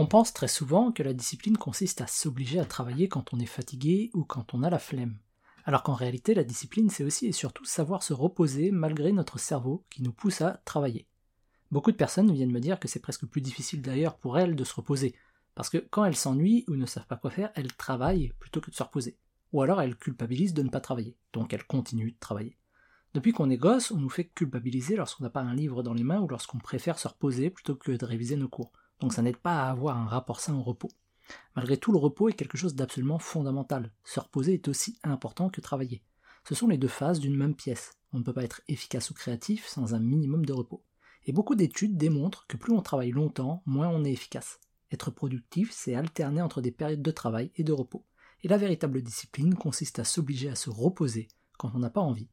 On pense très souvent que la discipline consiste à s'obliger à travailler quand on est fatigué ou quand on a la flemme. Alors qu'en réalité, la discipline, c'est aussi et surtout savoir se reposer malgré notre cerveau qui nous pousse à travailler. Beaucoup de personnes viennent me dire que c'est presque plus difficile d'ailleurs pour elles de se reposer, parce que quand elles s'ennuient ou ne savent pas quoi faire, elles travaillent plutôt que de se reposer. Ou alors elles culpabilisent de ne pas travailler, donc elles continuent de travailler. Depuis qu'on est gosse, on nous fait culpabiliser lorsqu'on n'a pas un livre dans les mains ou lorsqu'on préfère se reposer plutôt que de réviser nos cours. Donc ça n'aide pas à avoir un rapport sain au repos. Malgré tout, le repos est quelque chose d'absolument fondamental. Se reposer est aussi important que travailler. Ce sont les deux phases d'une même pièce. On ne peut pas être efficace ou créatif sans un minimum de repos. Et beaucoup d'études démontrent que plus on travaille longtemps, moins on est efficace. Être productif, c'est alterner entre des périodes de travail et de repos. Et la véritable discipline consiste à s'obliger à se reposer quand on n'a pas envie